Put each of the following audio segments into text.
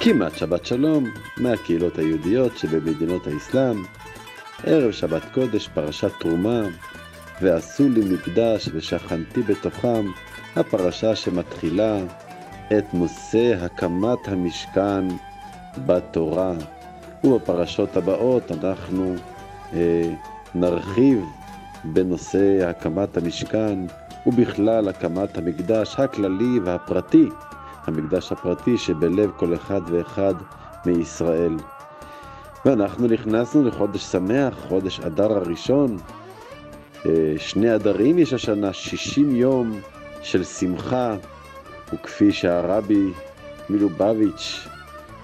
כמעט שבת שלום מהקהילות היהודיות שבמדינות האסלאם, ערב שבת קודש, פרשת תרומה, ועשו לי מקדש ושכנתי בתוכם, הפרשה שמתחילה את נושא הקמת המשכן בתורה. ובפרשות הבאות אנחנו אה, נרחיב בנושא הקמת המשכן ובכלל הקמת המקדש הכללי והפרטי. המקדש הפרטי שבלב כל אחד ואחד מישראל. ואנחנו נכנסנו לחודש שמח, חודש אדר הראשון. אה, שני אדרים יש השנה, 60 יום של שמחה, וכפי שהרבי מלובביץ'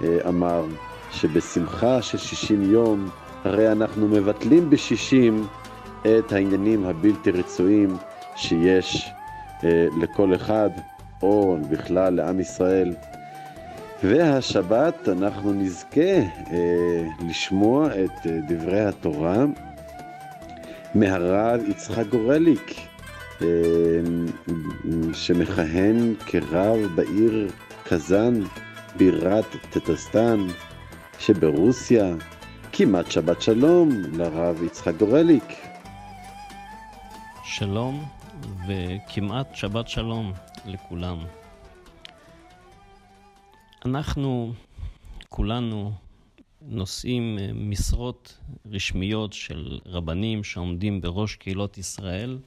אה, אמר, שבשמחה של 60 יום, הרי אנחנו מבטלים ב-60 את העניינים הבלתי רצויים שיש אה, לכל אחד. או בכלל לעם ישראל. והשבת אנחנו נזכה אה, לשמוע את אה, דברי התורה מהרב יצחק גורליק, שמכהן כרב בעיר קזאן, בירת טטסטן שברוסיה. כמעט שבת שלום לרב יצחק גורליק. שלום וכמעט שבת שלום לכולם. אנחנו כולנו נושאים אה, משרות רשמיות של רבנים שעומדים בראש קהילות ישראל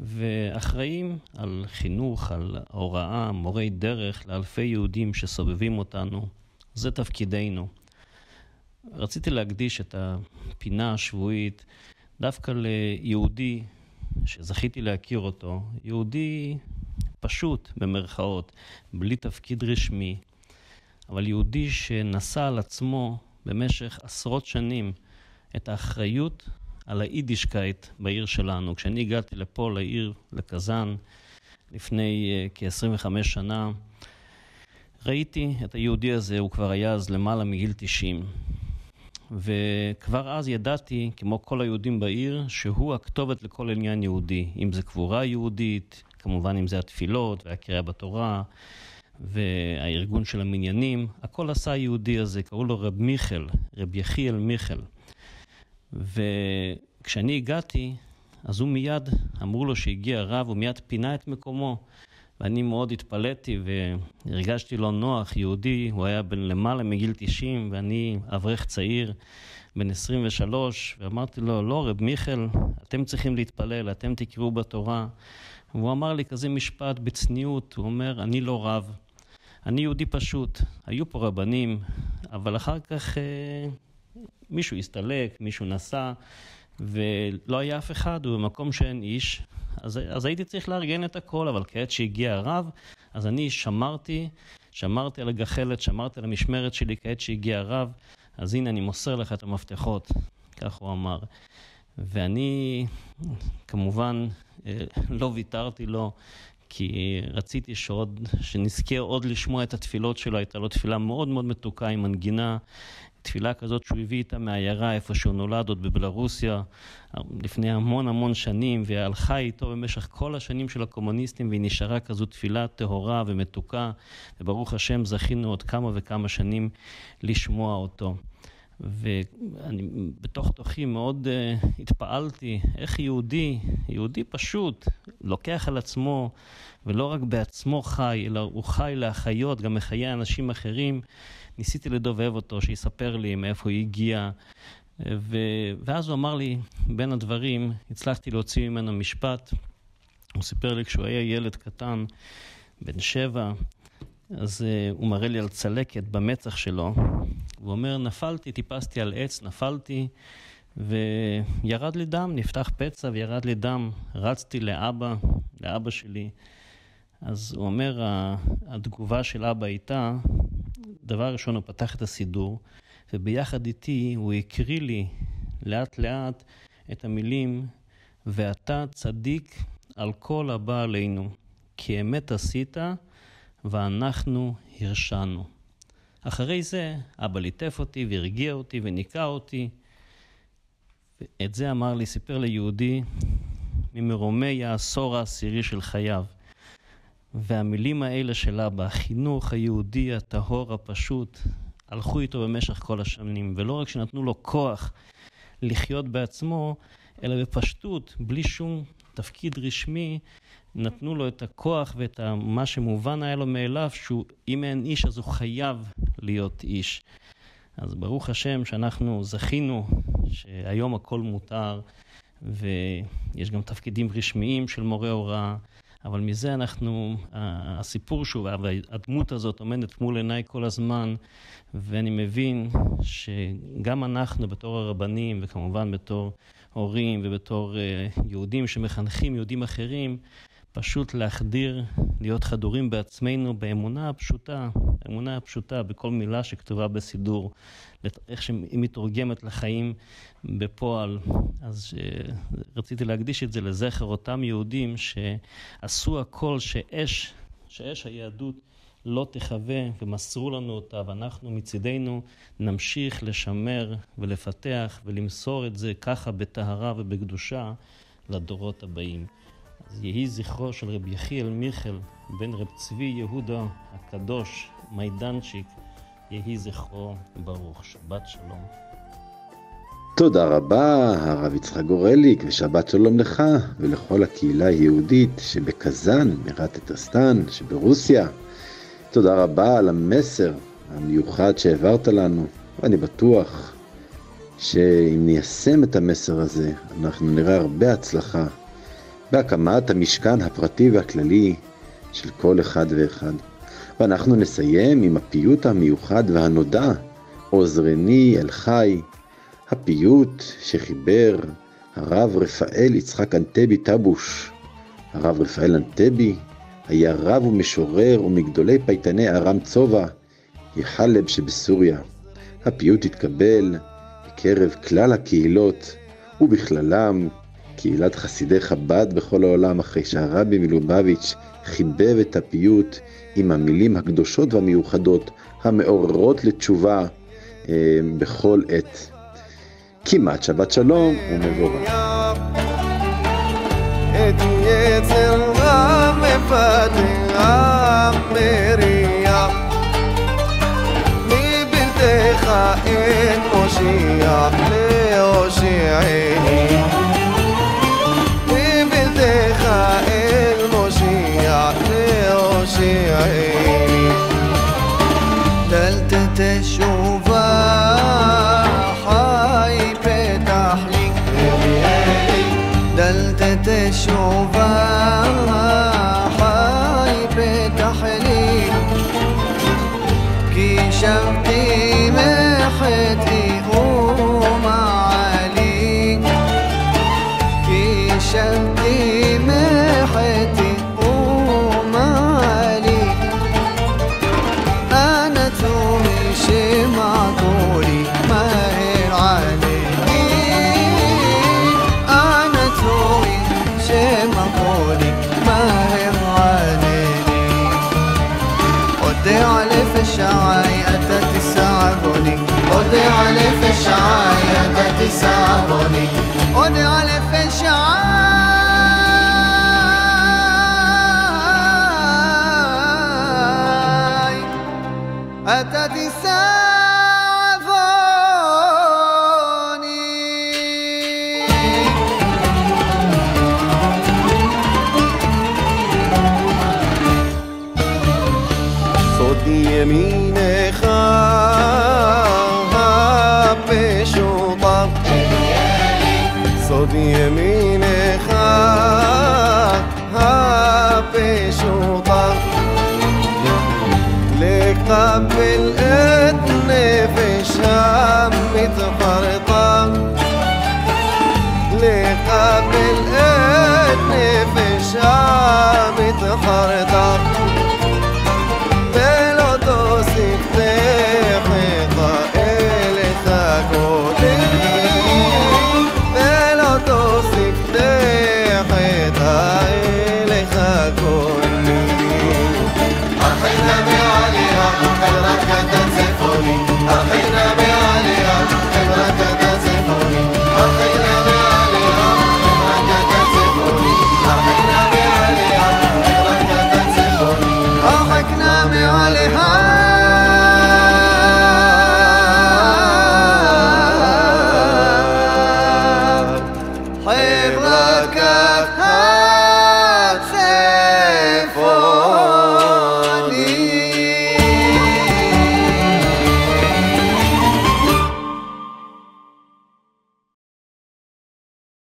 ואחראים על חינוך, על הוראה, מורי דרך לאלפי יהודים שסובבים אותנו. זה תפקידנו. רציתי להקדיש את הפינה השבועית דווקא ליהודי שזכיתי להכיר אותו, יהודי פשוט, במרכאות, בלי תפקיד רשמי, אבל יהודי שנשא על עצמו במשך עשרות שנים את האחריות על היידישקייט בעיר שלנו. כשאני הגעתי לפה, לעיר, לקזאן, לפני uh, כ-25 שנה, ראיתי את היהודי הזה, הוא כבר היה אז למעלה מגיל 90. וכבר אז ידעתי, כמו כל היהודים בעיר, שהוא הכתובת לכל עניין יהודי. אם זה קבורה יהודית, כמובן אם זה התפילות והקריאה בתורה והארגון של המניינים, הכל עשה היהודי הזה, קראו לו רב מיכל, רב יחיאל מיכל. וכשאני הגעתי, אז הוא מיד, אמרו לו שהגיע רב, הוא מיד פינה את מקומו. ואני מאוד התפלאתי והרגשתי לא נוח, יהודי, הוא היה בן למעלה מגיל 90 ואני אברך צעיר, בן 23, ואמרתי לו, לא, רב מיכל, אתם צריכים להתפלל, אתם תקראו בתורה. והוא אמר לי כזה משפט בצניעות, הוא אומר, אני לא רב, אני יהודי פשוט. היו פה רבנים, אבל אחר כך אה, מישהו הסתלק, מישהו נסע, ולא היה אף אחד, ובמקום שאין איש, אז, אז הייתי צריך לארגן את הכל, אבל כעת שהגיע הרב, אז אני שמרתי, שמרתי על הגחלת, שמרתי על המשמרת שלי, כעת שהגיע הרב, אז הנה אני מוסר לך את המפתחות, כך הוא אמר. ואני כמובן אה, לא ויתרתי לו, כי רציתי שעוד, שנזכה עוד לשמוע את התפילות שלו, הייתה לו תפילה מאוד מאוד מתוקה עם מנגינה, תפילה כזאת שהוא הביא איתה מהעיירה איפה שהוא נולד, עוד בבלרוסיה, לפני המון המון שנים, והלכה איתו במשך כל השנים של הקומוניסטים, והיא נשארה כזו תפילה טהורה ומתוקה, וברוך השם זכינו עוד כמה וכמה שנים לשמוע אותו. ואני בתוך תוכי מאוד uh, התפעלתי איך יהודי, יהודי פשוט, לוקח על עצמו, ולא רק בעצמו חי, אלא הוא חי להחיות, גם מחיי אנשים אחרים. ניסיתי לדובב אותו, שיספר לי מאיפה הוא הגיע. ו... ואז הוא אמר לי, בין הדברים, הצלחתי להוציא ממנו משפט. הוא סיפר לי כשהוא היה ילד קטן, בן שבע, אז uh, הוא מראה לי על צלקת במצח שלו, הוא אומר, נפלתי, טיפסתי על עץ, נפלתי, וירד לי דם, נפתח פצע וירד לי דם. רצתי לאבא, לאבא שלי. אז הוא אומר, התגובה של אבא הייתה, דבר ראשון, הוא פתח את הסידור, וביחד איתי הוא הקריא לי לאט לאט את המילים, ואתה צדיק על כל הבא עלינו. כי אמת עשית, ואנחנו הרשענו. אחרי זה, אבא ליטף אותי והרגיע אותי וניקה אותי. את זה אמר לי, סיפר ליהודי ממרומי העשור העשירי של חייו. והמילים האלה של אבא, החינוך היהודי הטהור הפשוט, הלכו איתו במשך כל השנים, ולא רק שנתנו לו כוח לחיות בעצמו, אלא בפשטות, בלי שום תפקיד רשמי, נתנו לו את הכוח ואת מה שמובן היה לו מאליו, שהוא אם אין איש אז הוא חייב להיות איש. אז ברוך השם שאנחנו זכינו שהיום הכל מותר, ויש גם תפקידים רשמיים של מורה הוראה. אבל מזה אנחנו, הסיפור שהוא, והדמות הזאת עומדת מול עיניי כל הזמן, ואני מבין שגם אנחנו בתור הרבנים, וכמובן בתור הורים ובתור אה, יהודים שמחנכים יהודים אחרים, פשוט להחדיר, להיות חדורים בעצמנו באמונה הפשוטה, האמונה הפשוטה בכל מילה שכתובה בסידור, איך שהיא מתורגמת לחיים בפועל. אז אה, רציתי להקדיש את זה לזכר אותם יהודים שעשו הכל שאש, שאש היהדות לא תחווה ומסרו לנו אותה, ואנחנו מצידנו נמשיך לשמר ולפתח ולמסור את זה ככה בטהרה ובקדושה לדורות הבאים. יהי זכרו של רבי יחיאל מיכל בן רב צבי יהודה הקדוש מיידנצ'יק, יהי זכרו ברוך. שבת שלום. תודה רבה, הרב יצחק גורליק, ושבת שלום לך ולכל הקהילה היהודית שבקזאן, בירת אתרסטן, שברוסיה. תודה רבה על המסר המיוחד שהעברת לנו, ואני בטוח שאם ניישם את המסר הזה, אנחנו נראה הרבה הצלחה בהקמת המשכן הפרטי והכללי של כל אחד ואחד. ואנחנו נסיים עם הפיוט המיוחד והנודע, עוזרני אל חי, הפיוט שחיבר הרב רפאל יצחק אנטבי טבוש. הרב רפאל אנטבי היה רב ומשורר ומגדולי פייטני ארם צובע, יחלב שבסוריה. הפיוט התקבל בקרב כלל הקהילות, ובכללם קהילת חסידי חב"ד בכל העולם, אחרי שהרבי מלובביץ' חיבב את הפיוט עם המילים הקדושות והמיוחדות, המעוררות לתשובה אה, בכל עת. כמעט שבת שלום ומבורך. את יצר להושיעני אל מושיע להושיעני דלת עיסאווי עוד אלף שעה DM